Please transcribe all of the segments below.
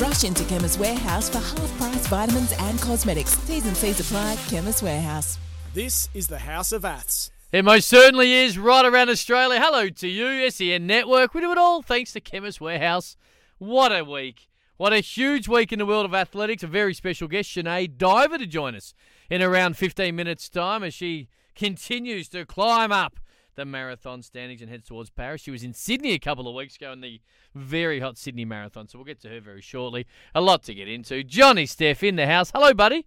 Rush into Chemist Warehouse for half price vitamins and cosmetics. T's and C's apply. Chemist Warehouse. This is the House of Aths. It most certainly is right around Australia. Hello to you, SEN Network. We do it all thanks to Chemist Warehouse. What a week. What a huge week in the world of athletics. A very special guest, Sinead Diver, to join us in around 15 minutes' time as she continues to climb up the marathon standings and heads towards Paris. She was in Sydney a couple of weeks ago in the very hot Sydney Marathon, so we'll get to her very shortly. A lot to get into. Johnny Steph in the house. Hello, buddy.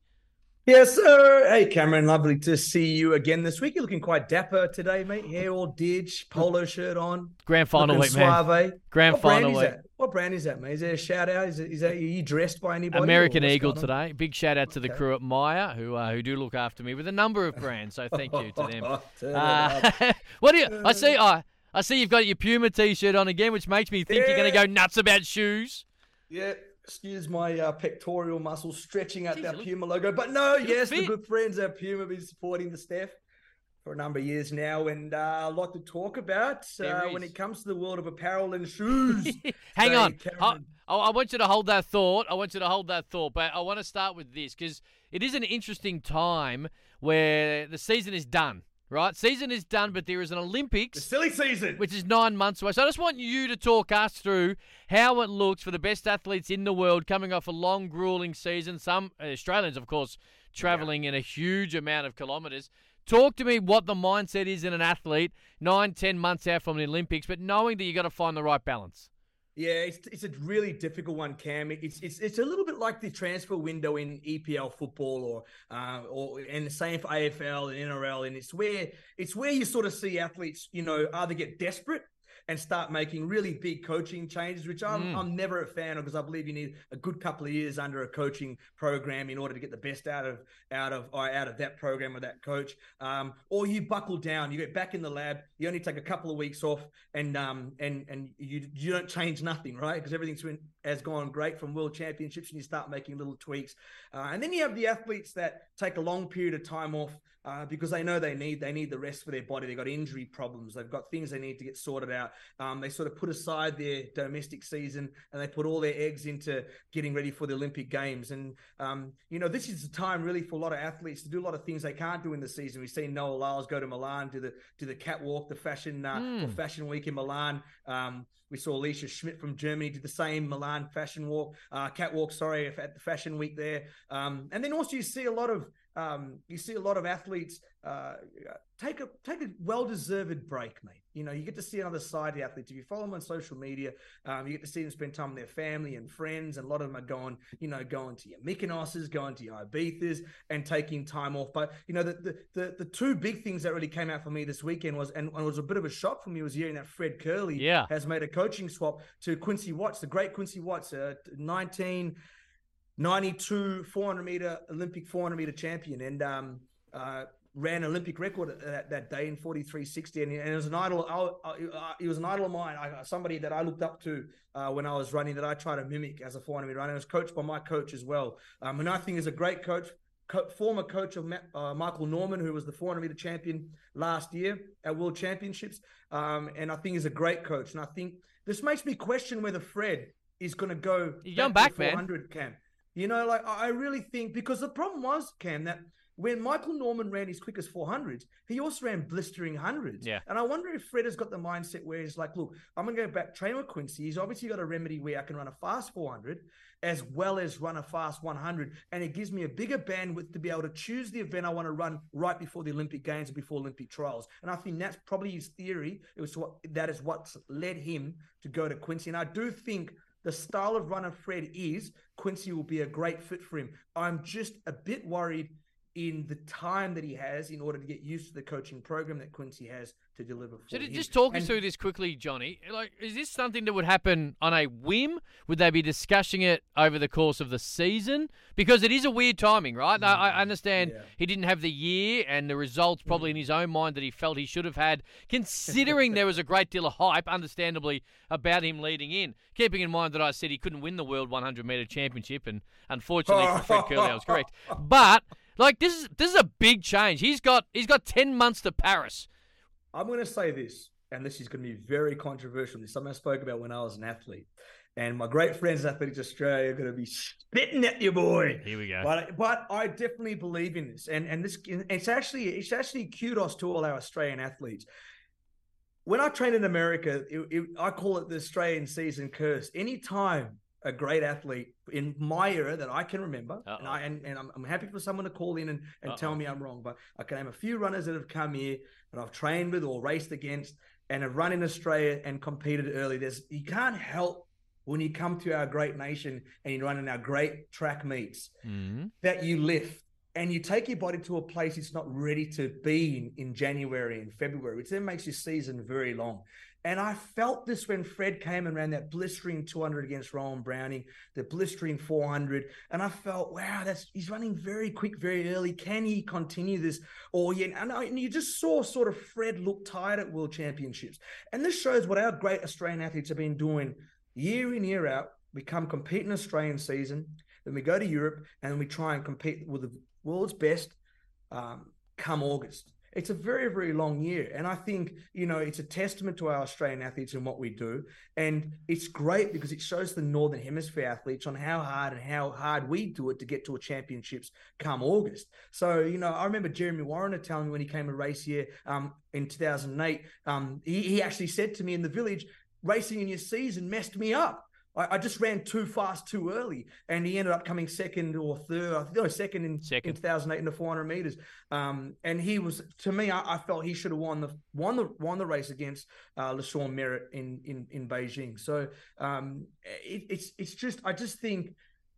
Yes, sir. Hey, Cameron. Lovely to see you again this week. You're looking quite dapper today, mate. Hair all ditch, polo shirt on. Grand final looking week, man. Eh? Grand what final week. What brand is that, mate? Is there a shout out? Is, it, is that are you dressed by anybody? American Eagle today. Big shout out to the Okay. crew at Maya who uh, who do look after me with a number of brands. So thank you to them. Up. Uh, what do you? I see. I I see you've got your Puma T-shirt on again, which makes me think you're going to go nuts about shoes. Yeah, excuse my uh, pectoral muscles stretching out Jeez, that Puma logo. But no, yes, the good friends at Puma have been supporting the staff for a number of years now, and uh, a lot to talk about uh, when it comes to the world of apparel and shoes. Hang Today, on. I, Cameron. I I want you to hold that thought. I want you to hold that thought. But I want to start with this because it is an interesting time where the season is done, right? Season is done, but there is an The Olympics. silly season. which is nine months away. So I just want you to talk us through how it looks for the best athletes in the world coming off a long, grueling season. Some Australians, of course, traveling in a huge amount of kilometres. Talk to me what the mindset is in an athlete nine, ten months out from the Olympics, but knowing that you got to find the right balance. Yeah, it's, it's a really difficult one, Cam. It's it's it's a little bit like the transfer window in EPL football, or uh, or and the same for AFL and NRL, and it's where it's where you sort of see athletes, you know, either get desperate and start making really big coaching changes, which I'm Mm. I'm never a fan of because I believe you need a good couple of years under a coaching program in order to get the best out of out of or out of that program or that coach. Um, or you buckle down, you get back in the lab, you only take a couple of weeks off, and um and and you you don't change nothing, right? Because everything's been has gone great from world championships, and you start making little tweaks. Uh, and then you have the athletes that take a long period of time off uh, because they know they need they need the rest for their body. They've got injury problems. They've got things they need to get sorted out. Um, they sort of put aside their domestic season and they put all their eggs into getting ready for the Olympic Games. And um, you know, this is the time really for a lot of athletes to do a lot of things they can't do in the season. We've seen Noah Lyles go to Milan, do the do the catwalk, the fashion uh, Mm. or fashion week in Milan. Um, we saw Alicia Schmidt from Germany do the same Milan fashion walk, uh, catwalk. Sorry, at the fashion week there. Um, and then also you see a lot of um, you see a lot of athletes uh, take a take a well deserved break, mate. You know, you get to see another side of the athletes. If you follow them on social media, um, you get to see them spend time with their family and friends, and a lot of them are going, you know, going to your Mykonos's, going to your Ibizas, and taking time off. But you know, the the the, the two big things that really came out for me this weekend was, and, and it was a bit of a shock for me, was hearing that Fred Kerley Yeah. has made a coaching swap to Quincy Watts, the great Quincy Watts, uh, 19. 92 400 meter Olympic 400 meter champion and um, uh, ran Olympic record that, that day in 43.60 and, and it was an idol I, I, he was an idol of mine. I, somebody that I looked up to uh, when I was running that I try to mimic as a 400 meter runner. I was coached by my coach as well. Um, and I think is a great coach co- former coach of Ma- uh, Michael Norman who was the 400 meter champion last year at World Championships. Um, and I think is a great coach. And I think this makes me question whether Fred is going to go You're to back, man. 400 Cam you know, like I I really think because the problem was, Cam, that when Michael Norman ran his quickest 400s, he also ran blistering hundreds. Yeah. And I wonder if Fred has got the mindset where he's like, look, I'm going to go back, train with Quincy. He's obviously got a remedy where I can run a fast 400 as well as run a fast 100. And it gives me a bigger bandwidth to be able to choose the event I want to run right before the Olympic Games and before Olympic trials. And I think that's probably his theory. It was what that is what's led him to go to Quincy. And I do think the style of runner Fred is, Quincy will be a great fit for him. I'm just a bit worried in the time that he has in order to get used to the coaching program that Quincy has to deliver for So him. just talk us through this quickly, Johnny. Like, is this something that would happen on a whim? Would they be discussing it over the course of the season? Because it is a weird timing, right? Now, I I understand Mm, yeah. Mm. he didn't have the year and the results probably in his own mind that he felt he should have had, considering there was a great deal of hype, understandably, about him leading in. Keeping in mind that I said he couldn't win the World 100 metre championship, and unfortunately for Fred Kerley, I was correct. But like this is this is a big change. He's got he's got 10 months to Paris. I'm going to say this, and this is going to be very controversial. This is something I spoke about when I was an athlete. And my great friends at Athletics Australia are going to be spitting at you, boy. Here we go. But but I definitely believe in this, and and this it's actually it's actually kudos to all our Australian athletes. When I train in America, it, it, I call it the Australian season curse. Anytime a great athlete in my era that I can remember, and Uh-oh. I and, and I'm, I'm happy for someone to call in and, and tell me I'm wrong, but I can name a few runners that have come here that I've trained with or raced against and have run in Australia and competed early. There's you can't help when you come to our great nation and you run in our great track meets Mhm. that you lift and you take your body to a place it's not ready to be in, in January and February, which then makes your season very long. And I felt this when Fred came and ran that blistering 200 against Rohan Browning, the blistering 400, and I felt, wow, that's he's running very quick, very early. Can he continue this? Or yeah, and, I, and you just saw sort of Fred look tired at World Championships, and this shows what our great Australian athletes have been doing year in year out. We come compete in Australian season, then we go to Europe, and we try and compete with the world's best um, come August. It's a very, very long year. And I think, you know, it's a testament to our Australian athletes and what we do. And it's great because it shows the Northern Hemisphere athletes on how hard and how hard we do it to get to a championships come August. So, you know, I remember Jeremy Wariner telling me when he came to race here um, in 2008, um, he, he actually said to me in the village, racing in your season messed me up. I, I just ran too fast too early, and he ended up coming second or third. I think no, second in, Second. in 2008 in the 400 meters. Um, and he was to me, I, I felt he should have won the won the won the race against uh, LaShawn Merritt in in in Beijing. So um, it, it's it's just I just think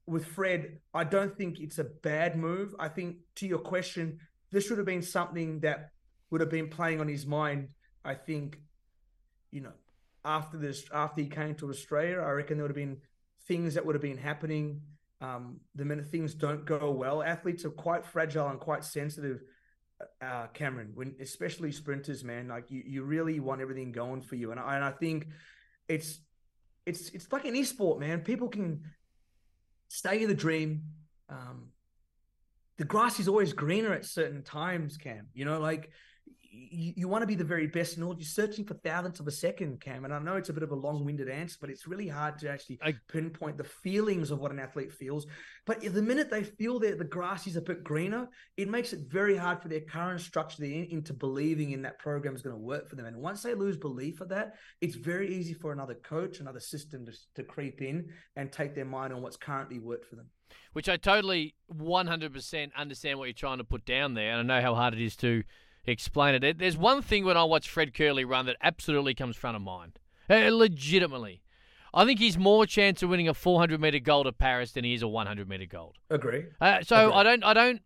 with Fred, I don't think it's a bad move. I think to your question, this should have been something that would have been playing on his mind. I think, you know, after this, after he came to Australia, I reckon there would have been things that would have been happening. Um, the minute things don't go well, athletes are quite fragile and quite sensitive. Uh, Cameron, when especially sprinters, man, like you, you really want everything going for you, and I, and I think it's it's it's like an esport, man. People can stay in the dream. Um, the grass is always greener at certain times, Cam. You know, like you, you want to be the very best in all. You're searching for thousandths of a second, Cam. And I know it's a bit of a long-winded answer, but it's really hard to actually I- pinpoint the feelings of what an athlete feels. But the minute they feel that the grass is a bit greener, it makes it very hard for their current structure they're in, into believing in that program is going to work for them. And once they lose belief of that, it's very easy for another coach, another system to, to creep in and take their mind on what's currently worked for them. which I totally 100% understand what you're trying to put down there, and I know how hard it is to explain it. There's one thing when I watch Fred Kerley run that absolutely comes front of mind, Uh, legitimately. I think he's more chance of winning a 400 meter gold at Paris than he is a 100 meter gold. Agree. Uh, so Okay. I don't, I don't,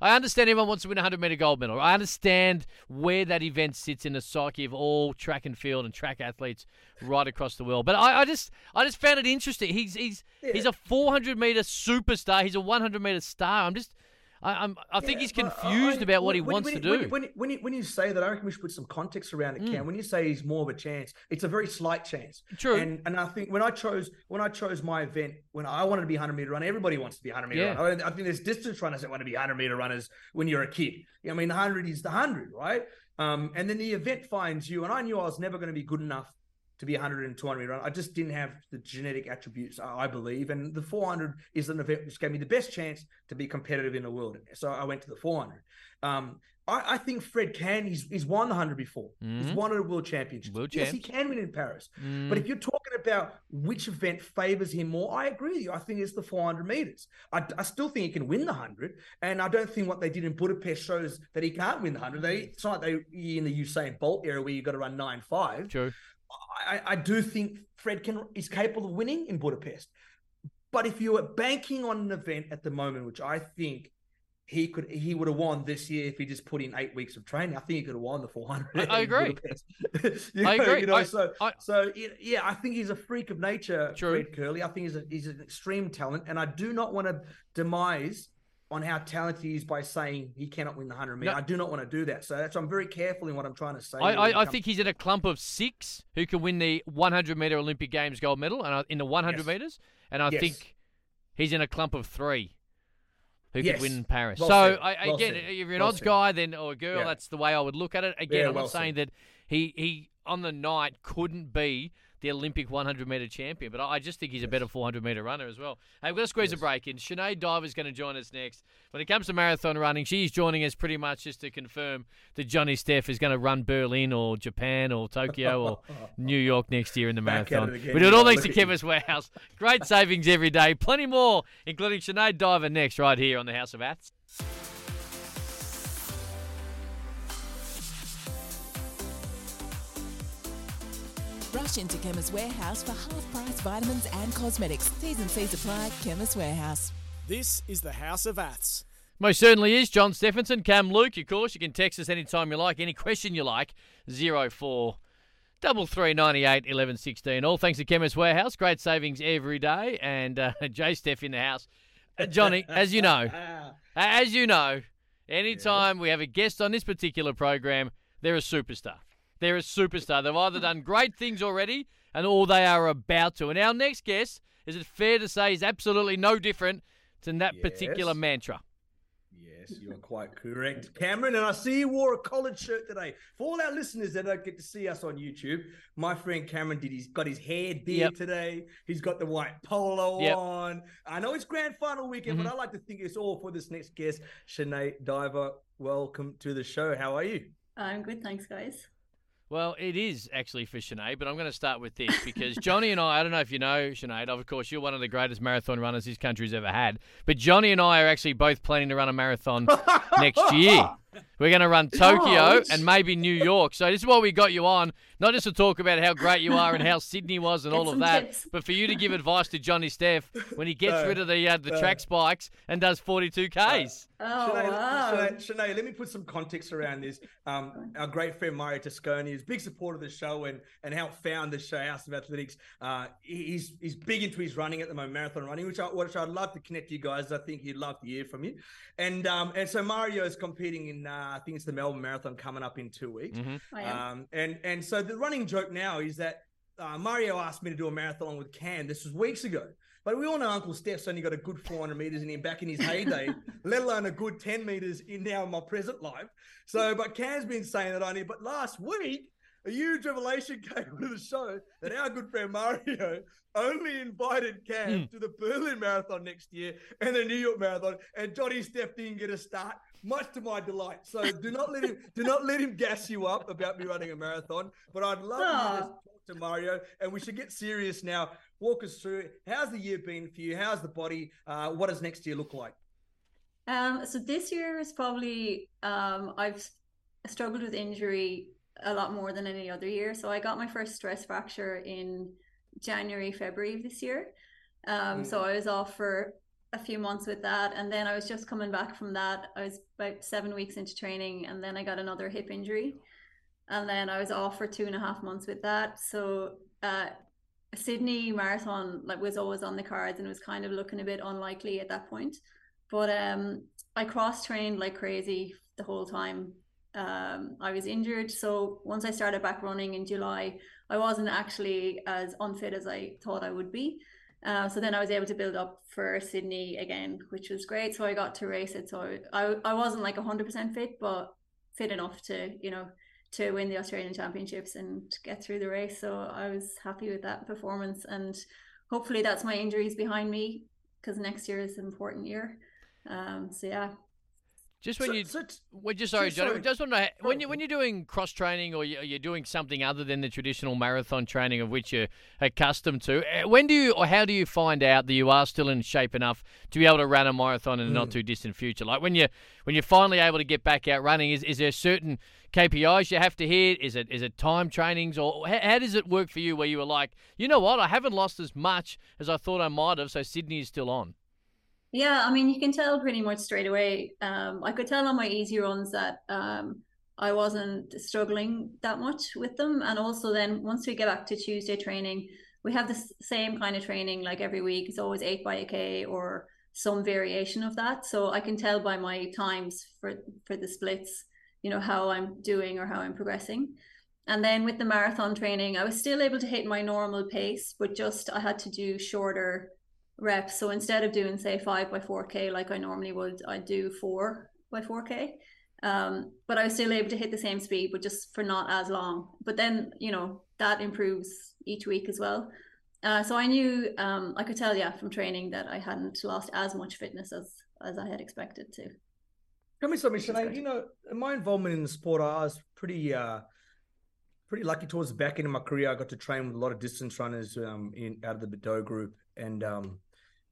I understand everyone wants to win a 100 meter gold medal. I understand where that event sits in the psyche of all track and field and track athletes right across the world. But I, I just, I just found it interesting. He's, he's, he's a 400 meter superstar. He's a 100 meter star. I'm just, I, I'm, I think he's uh, confused I- about what he when- wants when- to do. Mm. When, when, you, when you say that, I reckon we should put some context around it, Cam. When you say he's more of a chance, it's a very slight chance. True. And and I think when I chose when I chose my event, when I wanted to be 100 meter runner, everybody wants to be 100 meter Yeah. runner. I, I think there's distance runners that want to be 100 meter runners when you're a kid. I mean, 100 is the 100, right? Um, and then the event finds you, and I knew I was never going to be good enough to be 100 and 200 meter runner. I just didn't have the genetic attributes, I believe. And the 400 is an event which gave me the best chance to be competitive in the world. So I went to the 400. Um, I, I think Fred can. He's he's won the 100 before. He's Mhm. won a world championship. World yes, he can win in Paris. Mm, But if you're talking about which event favors him more, I agree with you. I think it's the 400 meters. I, I still think he can win the 100. And I don't think what they did in Budapest shows that he can't win the 100. They, it's not like they in the Usain Bolt era where you've got to run 9.5. true. I, I do think Fred can is capable of winning in Budapest. But if you are banking on an event at the moment, which I think he could he would have won this year if he just put in eight weeks of training. I think he could have won the 400. I, I agree. you I agree. You know, I, so I, so yeah, I think he's a freak of nature, True. Fred Kerley. I think he's a, he's an extreme talent, and I do not want to demise on how talented he is by saying he cannot win the 100 meter. No. I do not want to do that. So that's I'm very careful in what I'm trying to say. I, here when it I, I think he's in a clump of six who can win the 100 meter Olympic Games gold medal and in the 100 Yes. meters, and I Yes. think he's in a clump of three who Yes. could win Paris. Well so. I, Well again, said. if you're an Well odds said. guy, then or a girl, Yeah. that's the way I would look at it. Again, Yeah, I'm not saying that he he on the night couldn't be the Olympic 100 meter champion, but I just think he's a better 400 meter runner as well. Hey, we're going to squeeze a break in. Sinead is going to join us next. When it comes to marathon running, she's joining us pretty much just to confirm that Johnny Steph is going to run Berlin or Japan or Tokyo or New York next year in the Back marathon. again, We do it all thanks to look at you. Chemist Warehouse. Great savings every day. Plenty more, including Sinead Diver next, right here on the House of Aths. Rush into Chemist Warehouse for half price vitamins and cosmetics. T's and C's apply. Chemist Warehouse. This is the House of Aths. Most certainly is. John Steffensen, Cam Luke, of course. You can text us anytime you like, any question you like. 04 double three ninety eight eleven sixteen. All thanks to Chemist Warehouse. Great savings every day. And uh, Jay Steph in the house. Uh, Johnny, as you know, as you know, anytime we have a guest on this particular program, they're a superstar. They're a superstar. They've either done great things already and all they are about to. And our next guest, is it fair to say, is absolutely no different than that particular mantra. Yes, you are quite correct, Cameron. And I see you wore a collared shirt today. For all our listeners that don't get to see us on YouTube, my friend Cameron did. He's got his hair did Yep. today. He's got the white polo Yep. on. I know it's grand final weekend, Mhm. but I like to think it's all for this next guest, Sinead Diver. Welcome to the show. How are you? I'm good, thanks, guys. Well, it is actually for Sinead, but I'm going to start with this because Johnny and I, I don't know if you know Sinead, of course, you're one of the greatest marathon runners this country's ever had. But Johnny and I are actually both planning to run a marathon next year. We're going to run Tokyo Gosh. and maybe New York. So this is why we got you on, not just to talk about how great you are and how Sydney was and Get all of that, tips. but for you to give advice to Johnny Steph when he gets No, rid of the uh, the no. track spikes and does 42 Ks. Oh, Sinead, wow. Sinead, Sinead, let me put some context around this. Um, our great friend Mario Tosconi is a big supporter of the show and, and helped found the show House of Athletics. Uh, he's he's big into his running at the moment, marathon running, which I which I'd love to connect you guys. I think he'd love to hear from you. And um, and so Mario is competing in uh, I think it's the Melbourne Marathon coming up in two weeks. Mhm. I am. Um, and and so the running joke now is that uh, Mario asked me to do a marathon with Cam. This was weeks ago. But we all know Uncle Steph's only got a good 400 meters in him back in his heyday, let alone a good 10 meters in now in my present life. So, but Cam's been saying that only. But last week, a huge revelation came to the show that our good friend Mario only invited Cam to the Berlin Marathon next year and the New York Marathon, and Johnny Steph didn't get a start, much to my delight. So do not let him do not let him gas you up about me running a marathon. But I'd love to Aw. talk to Mario, and we should get serious now. Walk us through how's the year been for you? How's the body? Uh, what does next year look like? Um, so this year is probably um, I've struggled with injury a lot more than any other year. So I got my first stress fracture in January, February of this year. Um, so I was off for a few months with that, and then I was just coming back from that. I was about seven weeks into training, and then I got another hip injury, and then I was off for two and a half months with that. So uh, Sydney Marathon like was always on the cards, and it was kind of looking a bit unlikely at that point. But um, I cross trained like crazy the whole time. Um, I was injured, so once I started back running in July, I wasn't actually as unfit as I thought I would be. Uh, so then I was able to build up for Sydney again, which was great. So I got to race it. So I I wasn't like hundred percent fit, but fit enough to you know to win the Australian Championships and get through the race. So I was happy with that performance, and hopefully that's my injuries behind me because next year is an important year. Um, so yeah, Just when So- you so Well, just sorry, Johnny. sorry. Just want to know when you when you're doing cross training or you- you're doing something other than the traditional marathon training of which you're accustomed to. eh, When do you or how do you find out that you are still in shape enough to be able to run a marathon in the Hmm. not too distant future? Like when you when you're finally able to get back out running, is is there certain KPIs you have to hit? Is it is it time trainings or how, how does it work for you? Where you were like, you know what, I haven't lost as much as I thought I might have, so Sydney is still on. Yeah, I mean, you can tell pretty much straight away. Um, I could tell on my easy runs that um, I wasn't struggling that much with them. And also, then once we get back to Tuesday training, we have the same kind of training like every week. It's always eight by a K or some variation of that. So I can tell by my times for for the splits, you know, how I'm doing or how I'm progressing. And then with the marathon training, I was still able to hit my normal pace, but just I had to do shorter reps. So instead of doing say five by four K like I normally would, I do four by four K. Um, but I was still able to hit the same speed, but just for not as long. But then, you know, that improves each week as well. Uh, so I knew, um, I could tell, yeah, from training that I hadn't lost as much fitness as as I had expected to. Tell me something, Sinead. You know, my involvement in the sport, I was pretty, uh, pretty lucky towards the back end of my career. I got to train with a lot of distance runners um, in out of the Bideau group, and um,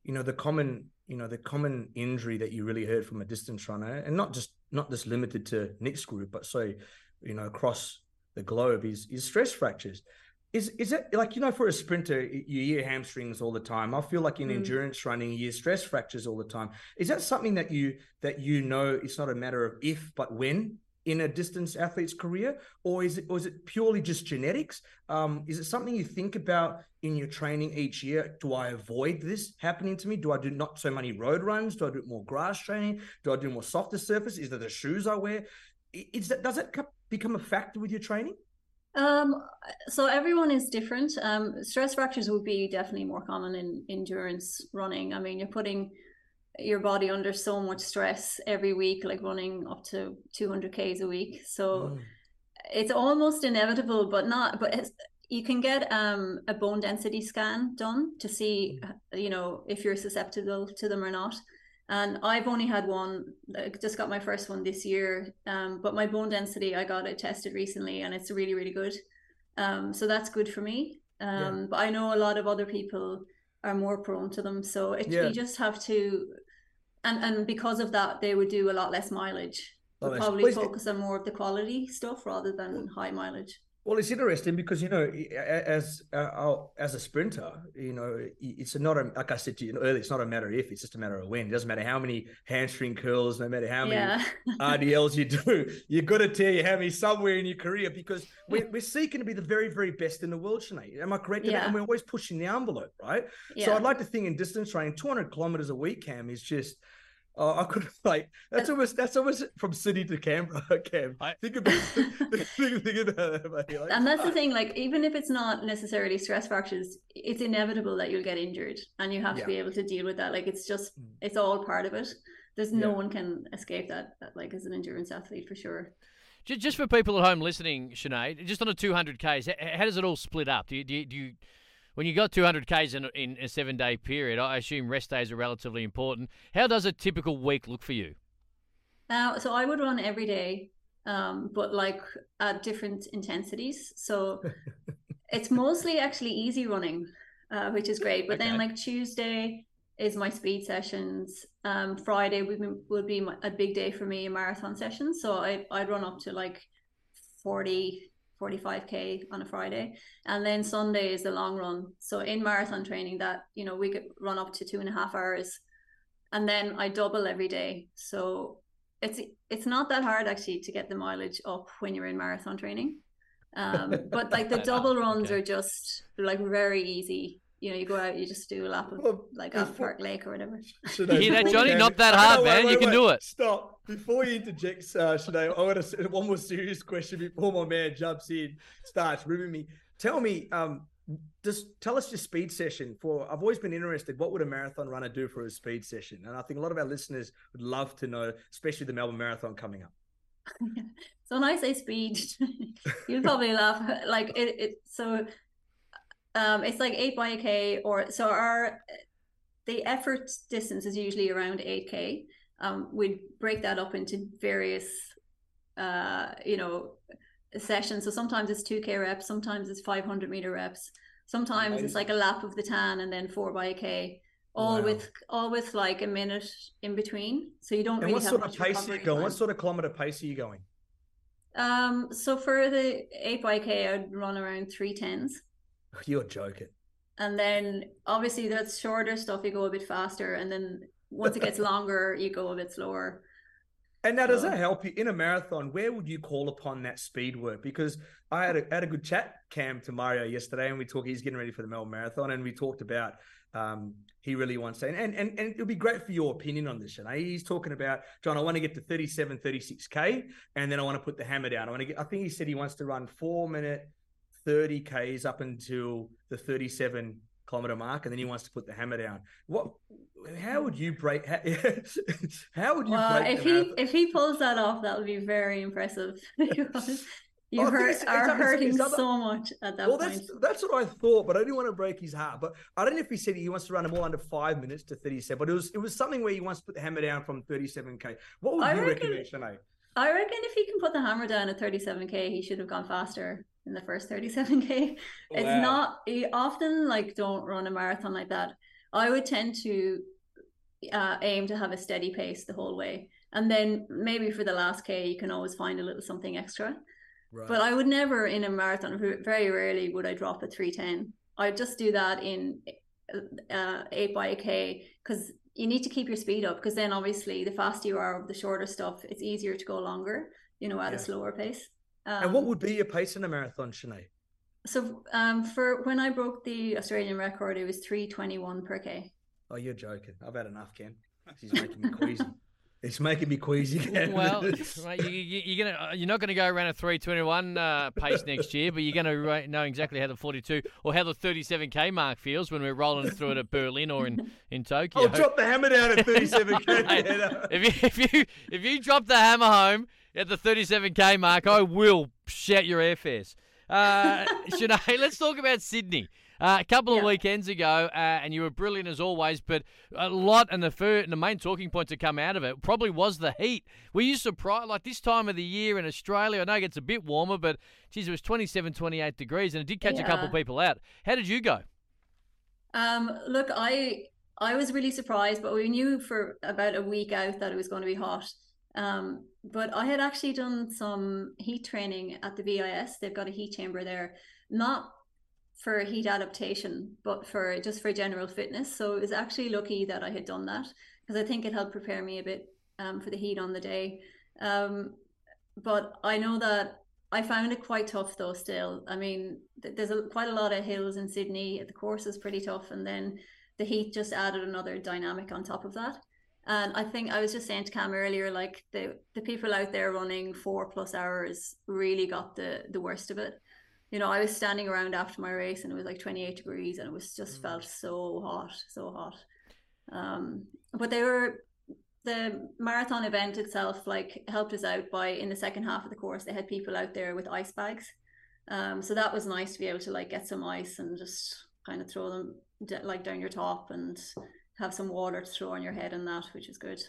you know, the common, you know, the common injury that you really heard from a distance runner, and not just not just limited to Nick's group, but so, you know, across the globe, is is stress fractures. Is is it like you know for a sprinter you hear hamstrings all the time? I feel like in mm. endurance running you hear stress fractures all the time. Is that something that you that you know it's not a matter of if but when in a distance athlete's career, or is it or is it purely just genetics? Um, is it something you think about in your training each year? Do I avoid this happening to me? Do I do not so many road runs? Do I do more grass training? Do I do more softer surface? Is that the shoes I wear? Is that does it become a factor with your training? Um, so everyone is different. Um, stress fractures would be definitely more common in endurance running. I mean, you're putting your body under so much stress every week, like running up to 200 k's a week. So mm. it's almost inevitable, but not. But you can get um, a bone density scan done to see, mm. you know, if you're susceptible to them or not and I've only had one. I just got my first one this year, um, but my bone density I got it tested recently, and it's really really good. Um, so that's good for me. Um, yeah. But I know a lot of other people are more prone to them, so it, yeah. you just have to, and and because of that, they would do a lot less mileage. Oh, probably focus on more of the quality stuff rather than high mileage. Well, it's interesting because you know, as uh, as a sprinter, you know, it's not a like I said to you earlier. It's not a matter if; it's just a matter of when. It doesn't matter how many hamstring curls, no matter how many yeah. RDLs you do. You've got to tear your hammy somewhere in your career because we're, we're seeking to be the very, very best in the world, Sinead. Am I correct? Yeah. And we're always pushing the envelope, right? Yeah. So I'd like to think in distance training, 200 kilometers a week, Cam, is just Oh, I could like that's almost that's almost from Sydney to Canberra. Cam, I, think about think, think about that, like, and that's the thing. Like, even if it's not necessarily stress fractures, it's inevitable that you'll get injured, and you have yeah. to be able to deal with that. Like, it's just mm. it's all part of it. There's no yeah. one can escape that, that. Like, as an endurance athlete, for sure. Just for people at home listening, Sinead, just on a 200 k's, how does it all split up? Do you, do you, do you when you got 200 Ks in, in a seven day period, I assume rest days are relatively important. How does a typical week look for you? Uh, so I would run every day, um, but like at different intensities. So it's mostly actually easy running, uh, which is great. But okay. then like Tuesday is my speed sessions. Um, Friday would be, would be a big day for me, a marathon session. So I, I'd run up to like 40, 45k on a Friday, and then Sunday is the long run. So in marathon training, that you know we could run up to two and a half hours, and then I double every day. So it's it's not that hard actually to get the mileage up when you're in marathon training. Um, but like the double runs okay. are just like very easy you know, you go out, you just do a lap of well, like off Park Lake or whatever. Sinead, you hear that, Johnny? Not that hard, man. Wait, you can wait. do it. Stop. Before you interject, uh, Sinead, I want to say one more serious question before my man jumps in, starts ribbing me. Tell me, um, just tell us your speed session for I've always been interested what would a marathon runner do for a speed session and I think a lot of our listeners would love to know especially the Melbourne Marathon coming up so when I say speed you'll probably laugh like it, it so um, it's like eight by a k, or so our the effort distance is usually around eight k. Um, we'd break that up into various, uh, you know, sessions. So sometimes it's two k reps, sometimes it's five hundred meter reps, sometimes nice. it's like a lap of the tan and then four by a k. All wow. with all with like a minute in between, so you don't. And really what sort of pace are you going? What sort of kilometer pace are you going? Um, so for the eight by k, I'd run around three tens. You're joking. And then obviously that's shorter stuff, you go a bit faster. And then once it gets longer, you go a bit slower. And now, does that help you in a marathon? Where would you call upon that speed work? Because I had a, had a good chat, Cam, to Mario yesterday, and we talked. He's getting ready for the Melbourne Marathon, and we talked about um, he really wants to. And, and, and it'll be great for your opinion on this. Know, he's talking about, John, I want to get to 37, 36K, and then I want to put the hammer down. I want to get, I think he said he wants to run four minute 30 Ks up until the 37 kilometer mark, and then he wants to put the hammer down. What? How would you break? How, how would you well, break? If he marathon? if he pulls that off, that would be very impressive. you oh, hurt, it's, are it's, hurting it's other, so much at that well, point. that's that's what I thought, but I didn't want to break his heart. But I don't know if he said he wants to run them all under five minutes to 37, but it was it was something where he wants to put the hammer down from 37k. What would I you reckon, recommend, Sinead? I reckon if he can put the hammer down at 37k, he should have gone faster in the first 37k. It's not you often like don't run a marathon like that. I would tend to uh, aim to have a steady pace the whole way. And then maybe for the last K, you can always find a little something extra. Right. But I would never in a marathon, very rarely would I drop a 310. I'd just do that in uh, 8 by a K because you need to keep your speed up because then obviously the faster you are of the shorter stuff, it's easier to go longer, you know, at yeah. a slower pace. Um, and what um, would be your pace in a marathon, Sinead? So um, for when I broke the Australian record, it was 321 per K. Oh, you're joking. I've had enough, Ken. She's making me queasy. It's making me queasy. Ken. Well, right, you, are gonna you're not gonna go around a 321 uh, pace next year, but you're gonna know exactly how the 42 or how the 37k mark feels when we're rolling through it at Berlin or in, in Tokyo. I'll drop the hammer down at 37k. right. if you if you if you drop the hammer home at the 37k mark, I will shout your airfares. Uh, Sinead, let's talk about Sydney. Uh, a couple of weekends ago, uh, and you were brilliant as always. But a lot, and the and the main talking point to come out of it probably was the heat. Were you surprised? Like this time of the year in Australia, I know it gets a bit warmer, but geez, it was 27, 28 degrees, and it did catch yeah. a couple of people out. How did you go? Um, look, I I was really surprised, but we knew for about a week out that it was going to be hot. Um, but I had actually done some heat training at the VIS. They've got a heat chamber there, not for heat adaptation, but for just for general fitness. So it was actually lucky that I had done that because I think it helped prepare me a bit um, for the heat on the day. Um, but I know that I found it quite tough though. Still, I mean, th- there's a, quite a lot of hills in Sydney. The course is pretty tough, and then the heat just added another dynamic on top of that. And I think I was just saying to Cam earlier, like the the people out there running four plus hours really got the the worst of it. You know, I was standing around after my race and it was like 28 degrees and it was just mm. felt so hot, so hot. Um, but they were the marathon event itself like helped us out by in the second half of the course they had people out there with ice bags. Um, so that was nice to be able to like get some ice and just kind of throw them like down your top and have some water to throw on your head and that, which is good.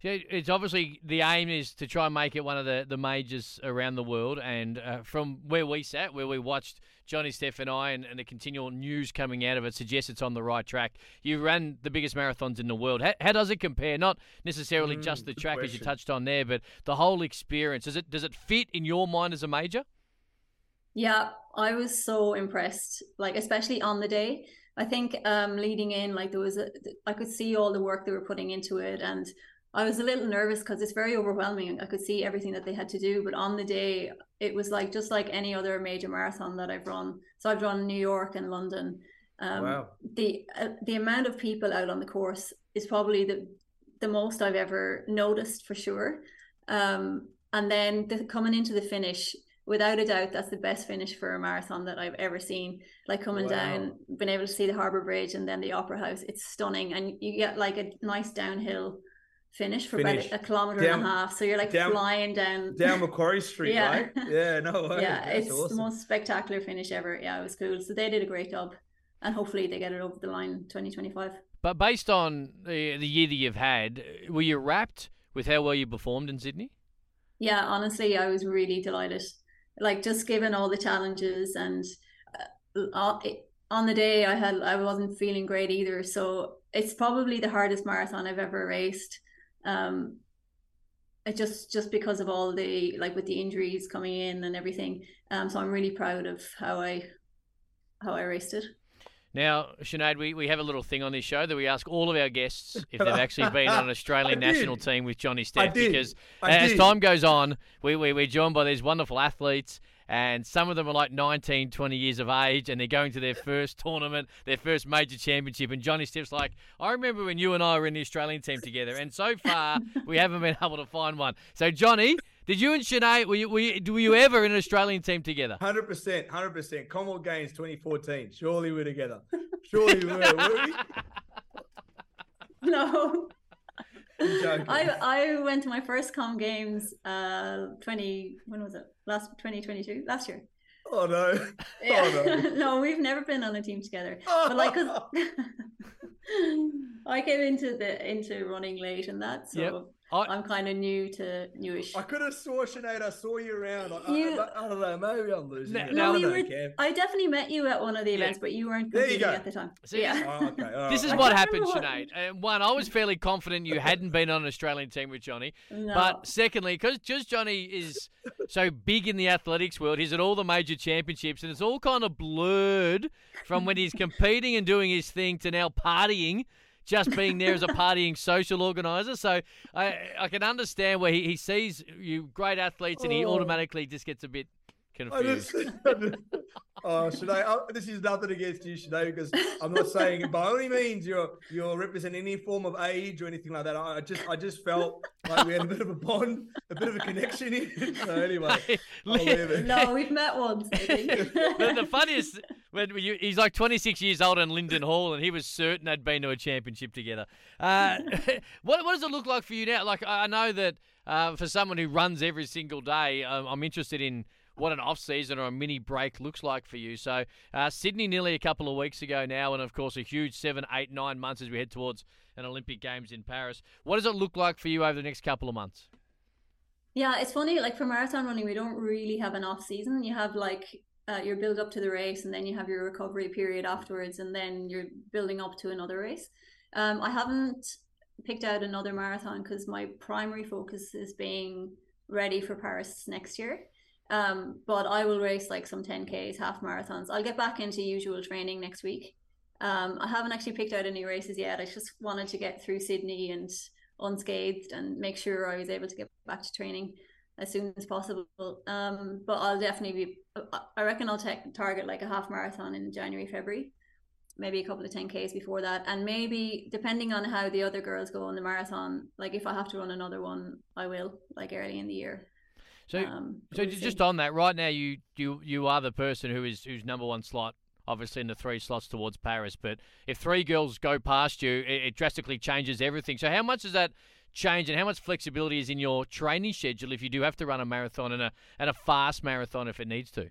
Yeah, it's obviously the aim is to try and make it one of the, the majors around the world. And uh, from where we sat, where we watched Johnny Steph and I, and, and, the continual news coming out of it suggests it's on the right track. You ran the biggest marathons in the world. How, how does it compare? Not necessarily mm, just the track question. as you touched on there, but the whole experience. Does it does it fit in your mind as a major? Yeah, I was so impressed. Like especially on the day. I think um, leading in, like there was, a, I could see all the work they were putting into it, and I was a little nervous because it's very overwhelming. I could see everything that they had to do, but on the day, it was like just like any other major marathon that I've run. So I've run New York and London. Um, wow. The uh, the amount of people out on the course is probably the the most I've ever noticed for sure. Um, and then the, coming into the finish, without a doubt, that's the best finish for a marathon that I've ever seen. Like coming wow. down, being able to see the Harbour Bridge and then the Opera House, it's stunning, and you get like a nice downhill finish for finish. about a kilometer down, and a half. So you're like down, flying down down Macquarie Street, yeah. right? Yeah, no way. Yeah, That's it's awesome. the most spectacular finish ever. Yeah, it was cool. So they did a great job, and hopefully they get it over the line 2025. But based on the the year that you've had, were you wrapped with how well you performed in Sydney? Yeah, honestly, I was really delighted like just given all the challenges and uh, on the day I had I wasn't feeling great either. So it's probably the hardest marathon I've ever raced. Um, just just because of all the like with the injuries coming in and everything. Um, so I'm really proud of how I how I raced it. Now, Sinead, we, we have a little thing on this show that we ask all of our guests if they've actually been on an Australian national team with Johnny Steph. Because I as did. time goes on, we, we, we're joined by these wonderful athletes, and some of them are like 19, 20 years of age, and they're going to their first tournament, their first major championship. And Johnny Steph's like, I remember when you and I were in the Australian team together, and so far we haven't been able to find one. So, Johnny, did you and Sinead, were you, were you, were you ever in an Australian team together? Hundred percent, hundred percent. Commonwealth Games 2014. Surely we're together. Surely we were. were we? No. I I went to my first com games uh 20 when was it? Last 2022 last year. Oh no. Yeah. Oh, no. no, we've never been on a team together. But like 'cause I came into the into running late and that, so Yep. I- I'm kind of new to newish. I could have saw Sinead. I saw you around. I, You- I, I don't know. Maybe I'm losing. No, it. no, I we don't were- know, I definitely met you at one of the Yeah. events, but you weren't There you go. at the time. See, yeah. Oh, okay. all This is I what happened, remember Sinead. Uh, one, I was fairly confident you hadn't been on an Australian team with Johnny. No. But secondly, because just Johnny is so big in the athletics world, he's at all the major championships, and it's all kind of blurred from when he's competing and doing his thing to now partying, just being there as a partying social organizer. So I I can understand where he, he sees you great athletes and he Oh. automatically just gets a bit I confused. just, oh, should I? Oh, this is nothing against you, should I? Because I'm not saying it by any means you're you're representing any form of age or anything like that. I I just I just felt like we had a bit of a bond, a bit of a connection here. So anyway, I'll leave it. no, we've met once. I think. the, the funniest when you, he's like 26 years old in Linden Hall, and he was certain they'd been to a championship together. Uh, what, what does it look like for you now? Like I I know that uh, for someone who runs every single day, um, I'm interested in what an off season or a mini break looks like for you. So uh, Sydney nearly a couple of weeks ago now, and of course a huge seven, eight, nine months as we head towards an Olympic Games in Paris. What does it look like for you over the next couple of months? Yeah, it's funny. Like for marathon running, we don't really have an off season. You have like uh, your build up to the race, and then you have your recovery period afterwards, and then you're building up to another race. Um, I haven't picked out another marathon because my primary focus is being ready for Paris next year. Um, but I will race like some 10Ks, half marathons. I'll get back into usual training next week. Um, I haven't actually picked out any races yet. I just wanted to get through Sydney and unscathed and make sure I was able to get back to training as soon as possible. Um, but I'll definitely be. I reckon I'll take target like a half marathon in January, February, maybe a couple of 10ks before that, and maybe depending on how the other girls go on the marathon. Like if I have to run another one, I will like early in the year. So Um, So we'll just see. on that, right now you you you are the person who is who's number one slot, obviously in the three slots towards Paris. But if three girls go past you, it, it drastically changes everything. So how much does that change, and how much flexibility is in your training schedule if you do have to run a marathon and a and a fast marathon if it needs to?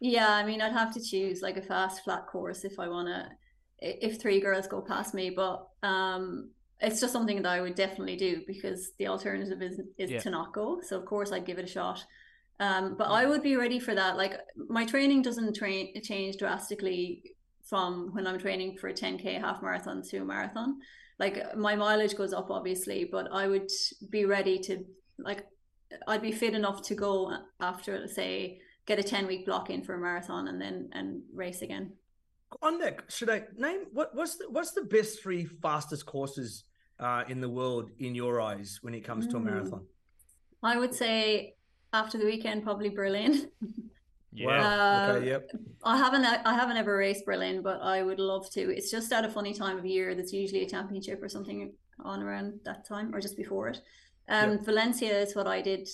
Yeah, I mean, I'd have to choose like a fast flat course if I want to, if three girls go past me. But um, it's just something that I would definitely do because the alternative is is Yeah. to not go. So of course I'd give it a shot. Um, but I would be ready for that. Like my training doesn't train change drastically from when I'm training for a 10k half marathon to a marathon. Like my mileage goes up obviously, but I would be ready to like I'd be fit enough to go after say get a 10 week block in for a marathon and then and race again. On that, should I name what what's the what's the best three fastest courses uh, in the world in your eyes when it comes to a Mm. marathon? I would say after the weekend probably Berlin. Wow. Uh, okay. Yep. I haven't I haven't ever raced Berlin, but I would love to. It's just at a funny time of year. That's usually a championship or something on around that time or just before it. Um, Valencia is what I did,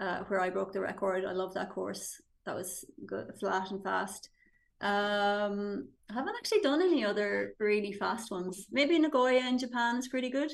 uh, where I broke the record. I love that course. That was good, flat and fast. Um, I haven't actually done any other really fast ones. Maybe Nagoya in Japan is pretty good.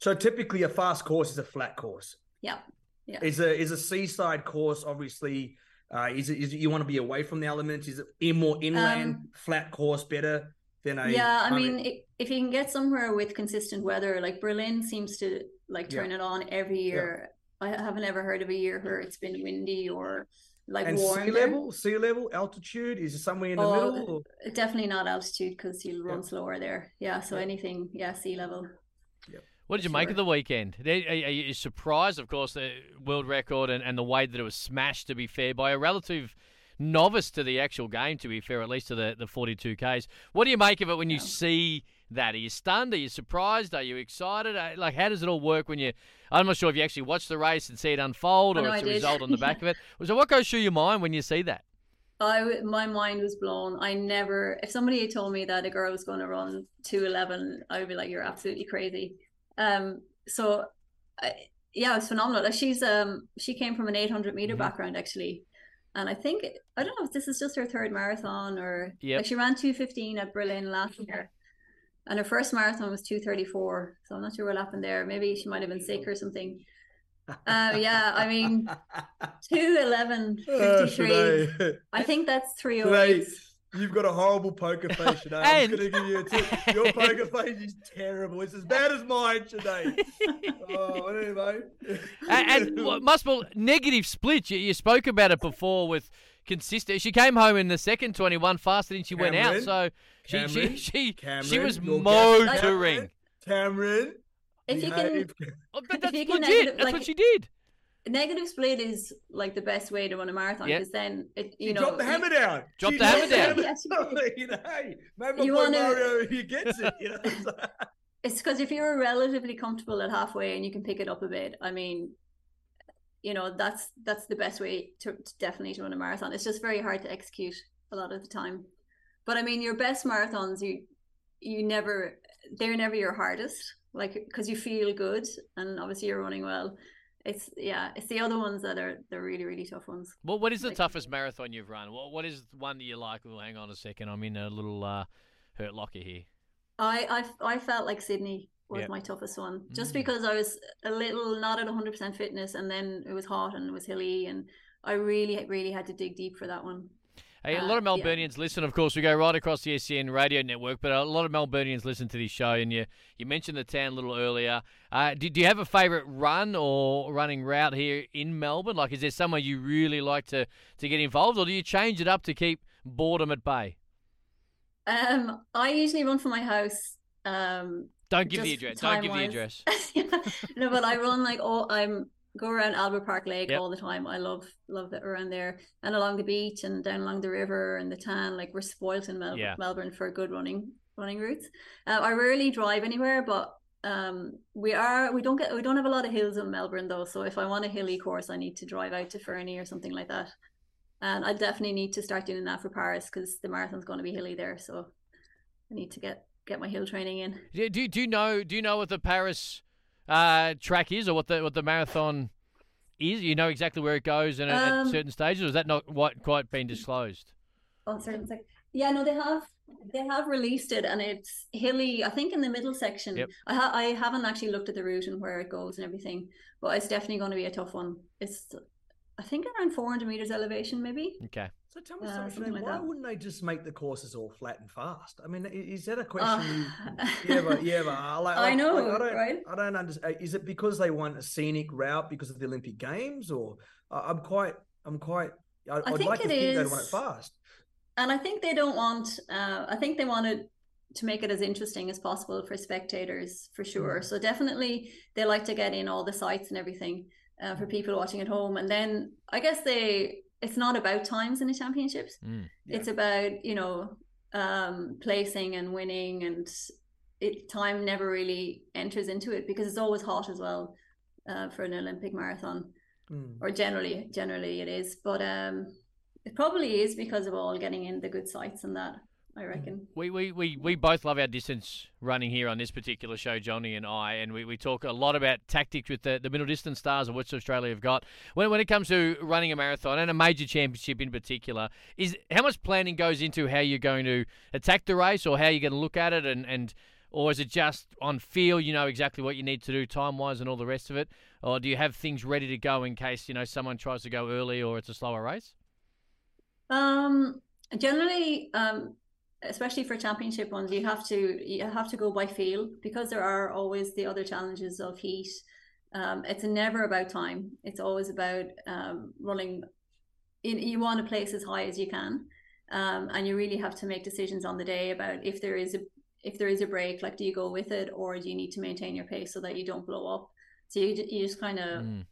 So typically, a fast course is a flat course. Yeah, yeah. Is a is a seaside course obviously? Uh, is it is it you want to be away from the elements? Is it in more inland Um, flat course better than a? yeah i mean i if you can get somewhere with consistent weather like berlin seems to like Yeah. turn it on every year i haven't ever heard of a year where it's been windy or like and warm sea level, sea level, altitude is it somewhere in the Oh, middle? Or? definitely not altitude because you'll run Yeah. slower there yeah so Yeah. anything yeah sea level What did you make of the weekend? Are, are- are you surprised, of course, the world record and, and the way that it was smashed, to be fair, by a relative novice to the actual game, to be fair, at least to the, the 42Ks. What do you make of it when you Yeah. see that? Are you stunned? Are you surprised? Are you excited? Uh, Like, how does it all work when you. I'm not sure if you actually watch the race and see it unfold or no, it's I a did. result on the back of it. So, what goes through your mind when you see that? I my mind was blown. I never, if somebody had told me that a girl was going to run two eleven, I would be like, "You're absolutely crazy." Um, so, I, yeah, it was phenomenal. Like she's um, she came from an eight hundred meter Mhm. background actually, and I think I don't know if this is just her third marathon or Yep. like she ran two fifteen at Berlin last year, and her first marathon was two thirty four. So I'm not sure what happened there. Maybe she might have been sick or something. Uh, yeah, I mean, two eleven Oh, fifty three. Sinead. I think that's three oh Sinead, eight. You've got a horrible poker face, Sinead. I'm And- just going to give you a tip. Your poker face is terrible. It's as bad as mine, Sinead. oh, anyway. and, and what must be negative split. You, you spoke about it before with consistent. She came home in the second 21 faster than she went out. So she she Cameron, she, she Cameron, was motoring. Cameron. If you can. Oh, but that's you can legit. negative- That's like- what she did. negative split is like the best way to run a marathon Yep. because then it you She know dropped the you- hammer down. Dropped She the hammer down. Yes, you know, hey, maybe You wanna- Mario, he gets it. You know, it's because if you're relatively comfortable at halfway and you can pick it up a bit i mean you know that's that's the best way to, to definitely to run a marathon it's just very hard to execute a lot of the time but i mean your best marathons you you never they're never your hardest like because you feel good and obviously you're running well it's yeah it's the other ones that are the really really tough ones What what is the Like- toughest marathon you've run? What what is one that you like? Well, hang on a second. I'm in a little uh, hurt locker here. I I, I felt like Sydney was Yep. my toughest one, just Mm. because I was a little not at 100% fitness, and then it was hot and it was hilly, and I really really had to dig deep for that one. Hey, a Uh, lot of yeah. Melburnians listen. Of course, we go right across the SEN radio network, but a lot of Melburnians listen to this show. And you, you mentioned the town a little earlier. Uh, do, do you have a favourite run or running route here in Melbourne? Like, is there somewhere you really like to, to get involved, or do you change it up to keep boredom at bay? Um, I usually run from my house. Um, Don't give the address. Don't give the address. no, but I run like all I'm go around Albert Park Lake Yep. all the time. I love love it around there and along the beach and down along the river and the tan. Like we're spoilt in Mel- Yeah. Melbourne for good running running routes. Uh, I rarely drive anywhere, but um, we are we don't get we don't have a lot of hills in Melbourne though. So if I want a hilly course, I need to drive out to Fernie or something like that. And I definitely need to start doing that for Paris because the marathon's going to be hilly there. So I need to get get my hill training in. do, do, do you know Do you know what the Paris uh, track is, or what the what the marathon is? You know exactly where it goes and at, at Um, certain stages, or is that not quite quite been disclosed? Oh, certain sec- Yeah, no, they have they have released it, and it's hilly. I think in the middle section. Yep. I ha- I haven't actually looked at the route and where it goes and everything, but it's definitely going to be a tough one. It's I think around 400 meters elevation, maybe. Okay. So tell me Uh, something, something like why that. wouldn't they just make the courses all flat and fast? I mean, is that a question? Uh, you, yeah, but yeah, but I, like, I know, like, I don't, right? I don't understand. Is it because they want a scenic route because of the Olympic Games, or I- I'm quite, I'm quite. I, I would think like to it think they'd want it fast. and I think they don't want. Uh, I think they wanted to make it as interesting as possible for spectators, for sure. Mm. So definitely, they like to get in all the sites and everything uh, for people watching at home. And then I guess they. It's not about times in the championships. Mm. Yeah. It's about you know um, placing and winning, and it time never really enters into it because it's always hot as well uh, for an Olympic marathon Mm. or generally generally it is but um it probably is because of all getting in the good sites and that i reckon We, we, we, we both love our distance running here on this particular show, Johnny and I, and we, we talk a lot about tactics with the, the middle distance stars of which Australia have got. When, when it comes to running a marathon and a major championship in particular, is how much planning goes into how you're going to attack the race or how you're going to look at it and, and or is it just on feel you know exactly what you need to do time wise and all the rest of it? Or do you have things ready to go in case, you know, someone tries to go early or it's a slower race? um generally um especially for championship ones you have to you have to go by feel because there are always the other challenges of heat. Um it's never about time. It's always about um running in, you want to place as high as you can um and you really have to make decisions on the day about if there is a if there is a break like do you go with it or do you need to maintain your pace so that you don't blow up? So you, you just kind of Mm.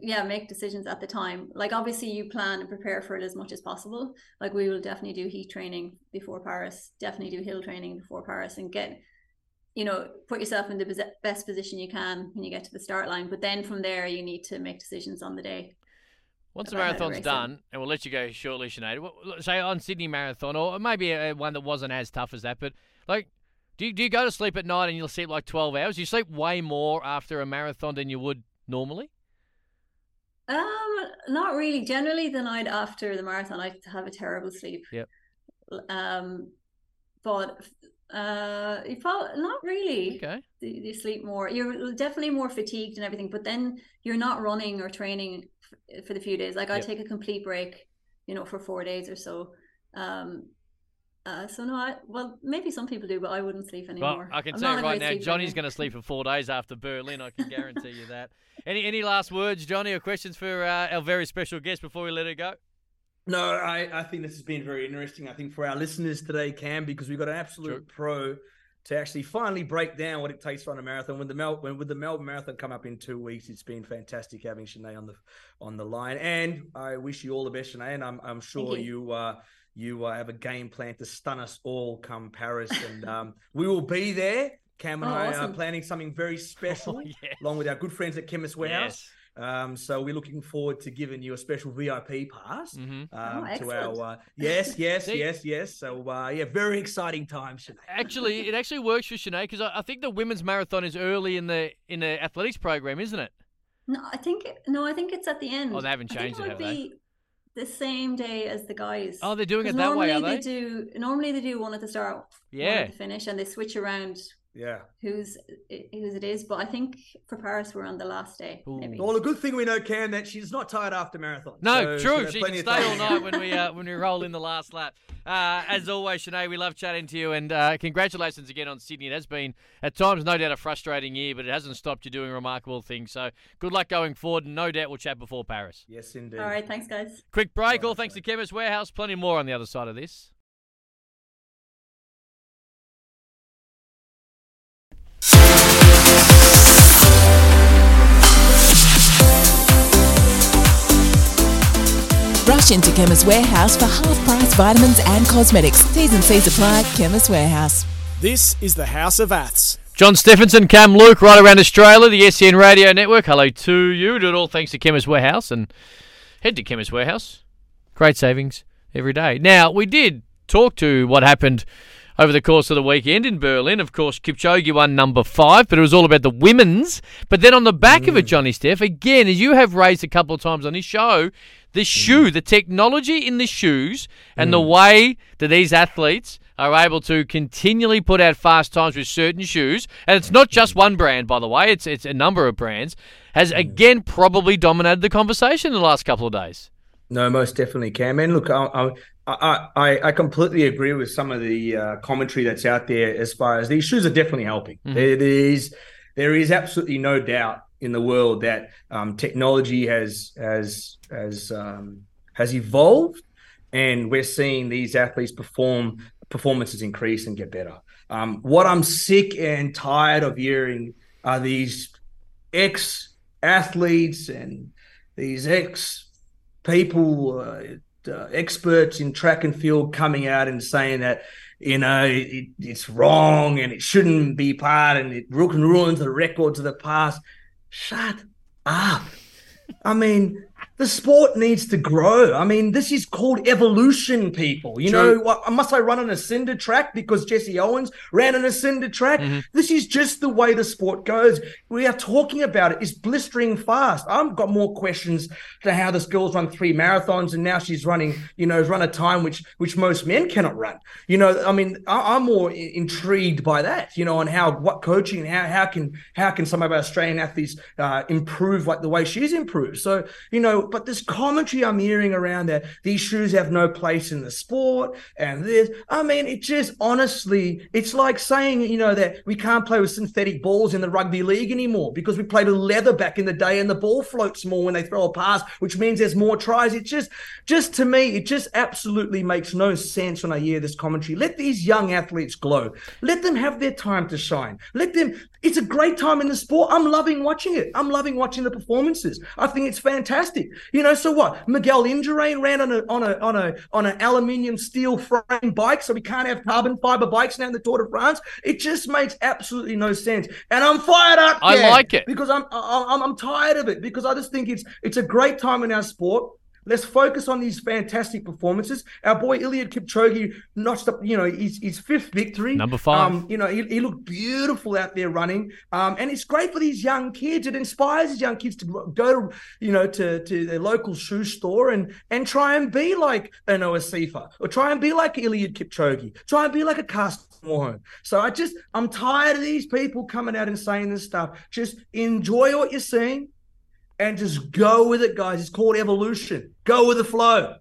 Yeah make decisions at the time like obviously you plan and prepare for it as much as possible like we will definitely do heat training before paris definitely do hill training before paris and get you know put yourself in the best position you can when you get to the start line but then from there you need to make decisions on the day once the marathon's done, and we'll let you go shortly, Sinead. Say on Sydney Marathon, or maybe a, one that wasn't as tough as that, but like, do you, do you go to sleep at night and you'll sleep like twelve hours? You sleep way more after a marathon than you would normally. Um, not really. Generally, the night after the marathon, I have a terrible sleep. Yep. Um, but uh, you probably not really. Okay. You, you sleep more. You're definitely more fatigued and everything, but then you're not running or training f- for the few days. Like I take a complete break, you know, for four days or so. Um, uh, so no, I, well, maybe some people do, but I wouldn't sleep anymore. Well, I can I'm tell you right now, Johnny's going to sleep for four days after Berlin. I can guarantee you that. Any any last words, Johnny, or questions for uh, our very special guest before we let her go? No, I, I think this has been very interesting. I think for our listeners today, Cam, because we've got an absolute pro to actually finally break down what it takes to run a marathon. When the Mel when with the Melbourne Marathon come up in two weeks, it's been fantastic having Sinead on the on the line. And I wish you all the best, Sinead. And I'm I'm sure you. you uh, you uh, have a game plan to stun us all come Paris, and um, we will be there. Cam and oh, I awesome. are planning something very special, oh, yes. along with our good friends at Chemist Warehouse. Yes. Um, so we're looking forward to giving you a special VIP pass mm-hmm. um, oh, to our uh, yes, yes, yes, yes. So uh, yeah, very exciting time, Sinead. Actually, it actually works for Sinead because I, I, think the women's marathon is early in the in the athletics program, isn't it? No, I think no, I think it's at the end. Oh, they haven't changed it, have they? The same day as the guys. Oh, they're doing it that way, are they? they? do normally they do one at the start, yeah, at the finish, and they switch around yeah. Who's whose it is, but I think for Paris we're on the last day. Maybe. Well, a good thing we know, Cam, that she's not tired after marathon. No, so true. She can stay all night when we uh, when we roll in the last lap. Uh, as always, Sinead, we love chatting to you, and uh, congratulations again on Sydney. It has been at times, no doubt, a frustrating year, but it hasn't stopped you doing remarkable things. So good luck going forward, and no doubt we'll chat before Paris. Yes, indeed. All right, thanks, guys. Quick break. All thanks to Chemist Warehouse. Plenty more on the other side of this. Rush into Chemist Warehouse for half price vitamins and cosmetics. T's and C's apply. Chemist Warehouse. This is the House of Aths. John Steffensen, Cam Luke, right around Australia, the SEN Radio Network. Hello to you. Do it all thanks to Chemist Warehouse and head to Chemist Warehouse. Great savings every day. Now, we did talk to what happened over the course of the weekend in Berlin. Of course, Kipchoge won number five, but it was all about the women's. But then on the back mm. of it, mm. Johnny Steph, again, as you have raised a couple of times on this show, the shoe, the technology in the shoes, and mm. the way that these athletes are able to continually put out fast times with certain shoes, and it's not just one brand, by the way, it's it's a number of brands, has mm. again probably dominated the conversation in the last couple of days. No, most definitely, Cam. And look, I, I, I, I completely agree with some of the uh, commentary that's out there as far as these shoes are definitely helping. Mm. There, there is there is absolutely no doubt in the world that um, technology has has has um, has evolved, and we're seeing these athletes perform performances increase and get better. Um, what I'm sick and tired of hearing are these ex athletes and these ex people, uh, uh, experts in track and field, coming out and saying that you know, it, it's wrong and it shouldn't be part and it ruins the records of the past. Shut up. I mean, the sport needs to grow. I mean, this is called evolution, people. You True. know, what, must I run on a cinder track because Jesse Owens ran on a cinder track? Mm-hmm. This is just the way the sport goes. We are talking about it. It's blistering fast. I've got more questions to how this girl's run three marathons and now she's running, you know, run a time which which most men cannot run. You know, I mean, I, am more intrigued by that. You know, on how what coaching, how how can how can some of our Australian athletes uh, improve like the way she's improved. So, you know but this commentary I'm hearing around that these shoes have no place in the sport and this, I mean, it just honestly, it's like saying, you know, that we can't play with synthetic balls in the rugby league anymore because we played with leather back in the day and the ball floats more when they throw a pass, which means there's more tries. It just, just to me, it just absolutely makes no sense when I hear this commentary. Let these young athletes glow. Let them have their time to shine. Let them, it's a great time in the sport. I'm loving watching it. I'm loving watching the performances. I think it's fantastic. You know, so what? Miguel Indurain ran on a on a on a on an aluminium steel frame bike, so we can't have carbon fiber bikes now in the Tour de France. It just makes absolutely no sense. And I'm fired up. I like it. because I'm I'm I'm tired of it because I just think it's it's a great time in our sport. Let's focus on these fantastic performances. Our boy Eliud Kipchoge notched up, you know, his, his fifth victory. Number five. Um, you know, he, he looked beautiful out there running. Um, and it's great for these young kids. It inspires these young kids to go to, you know, to, to their local shoe store and and try and be like an Assefa or try and be like Eliud Kipchoge. Try and be like a Warren. So I just, I'm tired of these people coming out and saying this stuff. Just enjoy what you're seeing and just go with it, guys. It's called evolution. Go with the flow.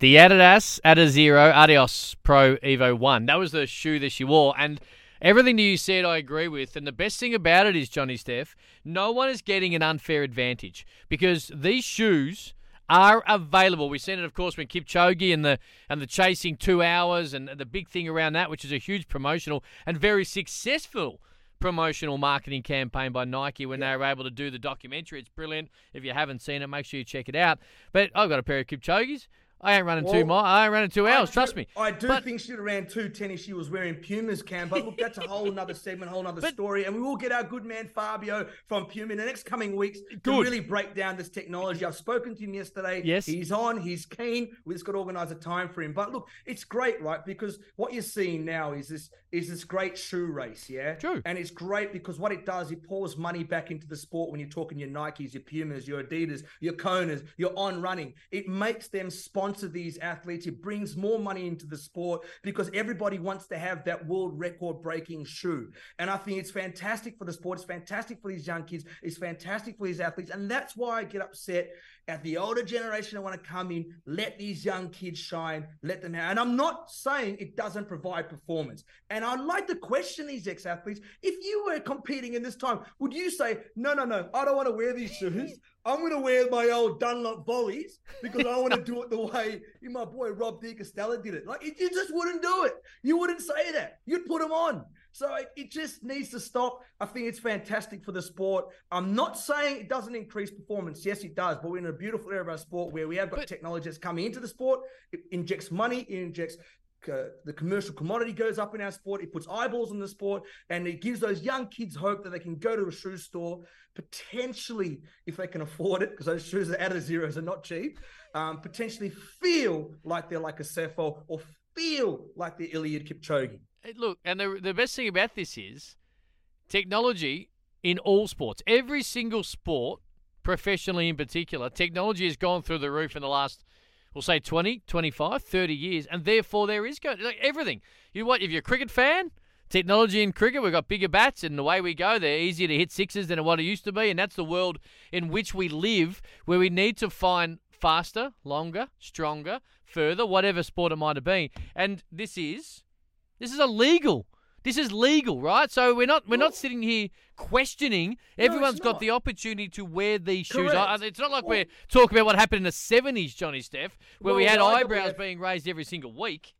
The Adidas Adizero Adios Pro Evo 1. That was the shoe that she wore. And everything that you said, I agree with. And the best thing about it is, Johnny Steph, no one is getting an unfair advantage because these shoes are available. We've seen it, of course, when Kipchoge and the and the chasing two hours and the big thing around that, which is a huge promotional and very successful promotional marketing campaign by Nike when they were able to do the documentary. It's brilliant. If you haven't seen it, make sure you check it out. But I've got a pair of Kipchoge's. I ain't running two miles. I ain't running two hours. I trust me. I do But- think she'd have ran two ten if she was wearing Pumas, Cam. But look, that's a whole nother segment, whole nother But- story. And we will get our good man Fabio from Puma in the next coming weeks to really break down this technology. I've spoken to him yesterday. Yes. He's on, he's keen. We just got to organise a time for him. But look, it's great, right? Because what you're seeing now is this is this great shoe race, yeah? True. And it's great because what it does, it pours money back into the sport when you're talking your Nikes, your Pumas, your Adidas, your Konas, your On Running. It makes them sponsor these athletes. It brings more money into the sport because everybody wants to have that world record breaking shoe. And I think it's fantastic for the sport. It's fantastic for these young kids. It's fantastic for these athletes. And that's why I get upset at the older generation. I want to come in, let these young kids shine, let them have. And I'm not saying it doesn't provide performance. And I'd like to question these ex athletes. If you were competing in this time, would you say, no, no, no, I don't want to wear these shoes. I'm going to wear my old Dunlop volleys because I want to do it the way my boy Rob de Castella did it. Like, you just wouldn't do it. You wouldn't say that. You'd put them on. So it, it just needs to stop. I think it's fantastic for the sport. I'm not saying it doesn't increase performance. Yes, it does. But we're in a beautiful era of our sport where we have got But- technology that's coming into the sport. It injects money, it injects uh, the commercial commodity goes up in our sport. It puts eyeballs on the sport, and it gives those young kids hope that they can go to a shoe store, potentially, if they can afford it, because those shoes are Adizeros are not cheap. Um, potentially feel like they're like Assefa or feel like they're Eliud Kipchoge. Hey, Look, and the, the best thing about this is technology in all sports. Every single sport, professionally in particular, technology has gone through the roof in the last, we'll say 20, 25, 30 years, and therefore there is going like everything. You what if you're a cricket fan? Technology in cricket, we've got bigger bats, and the way we go. They're easier to hit sixes than what it used to be, and that's the world in which we live, where we need to find faster, longer, stronger, further, whatever sport it might have been. And this is this is illegal. This is legal, right? So we're not we're not sitting here questioning. Everyone's it's got the opportunity to wear these shoes. I- It's not like Well- we're talking about what happened in the seventies, Johnny Steph, where we had eyebrows IAAF being raised every single week.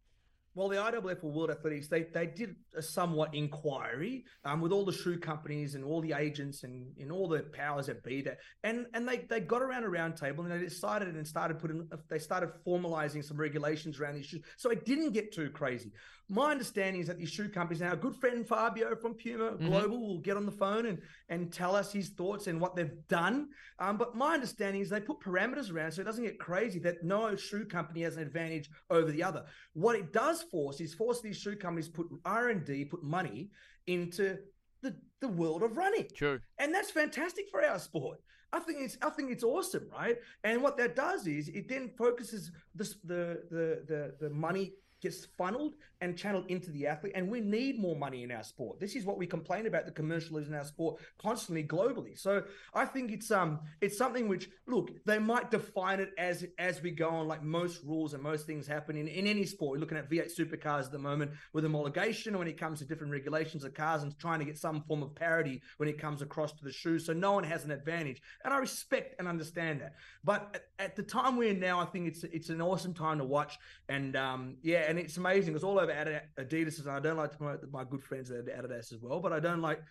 Well, the IAAF or World Athletics, they, they did a somewhat inquiry um, with all the shoe companies and all the agents and, and all the powers that be that, and and they, they got around a round table and they decided and started putting they started formalizing some regulations around these shoes, so it didn't get too crazy. My understanding is that these shoe companies now, our good friend Fabio from Puma Global will get on the phone and and tell us his thoughts and what they've done. Um, but my understanding is they put parameters around so it doesn't get crazy that no shoe company has an advantage over the other. What it does force is force these shoe companies to put R and D, put money into the the world of running True. and that's fantastic for our sport. I think it's I think it's awesome, right? And what that does is it then focuses this, the the the the money gets funneled and channeled into the athlete. And we need more money in our sport. This is what we complain about the commercialism in our sport constantly globally. So I think it's um it's something which look, they might define it as as we go on, like most rules and most things happen in, in any sport. We're looking at V8 supercars at the moment with homologation when it comes to different regulations of cars and trying to get some form of parity when it comes across to the shoes. So no one has an advantage. And I respect and understand that. But at, at the time we're in now, I think it's it's an awesome time to watch. And um yeah, and it's amazing. It's all over Adidas, and I don't like to promote my good friends at Adidas as well, but I don't like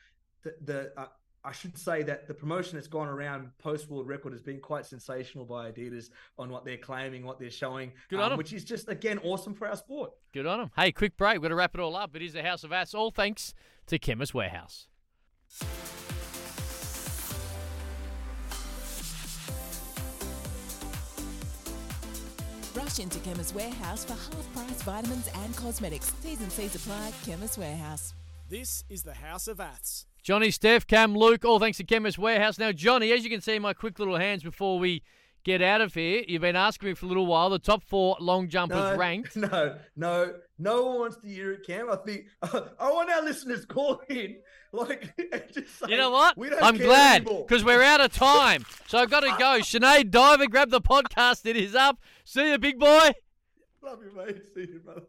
the, the uh, I should say that the promotion that's gone around post world record has been quite sensational by Adidas on what they're claiming, what they're showing, Good on um, them. which is just again awesome for our sport. Good on them. Hey, quick break. We're going to wrap it all up. It is the House of Aths. all thanks to Chemist Warehouse. Rush into Chemist Warehouse for half price vitamins and cosmetics. T's and C's apply. Chemist Warehouse. This is the House of Aths. Johnny, Steph, Cam, Luke, all thanks to Chemist Warehouse. Now, Johnny, as you can see my quick little hands before we get out of here, you've been asking me for a little while. The top four long jumpers No, ranked. no, no, no one wants to hear it, Cam. I think I want our listeners to call in, like, just say, You know what? We don't I'm glad because we're out of time. So I've got to go. Sinead Diver, grab the podcast. It is up. See you, big boy. Love you, mate. See you, brother.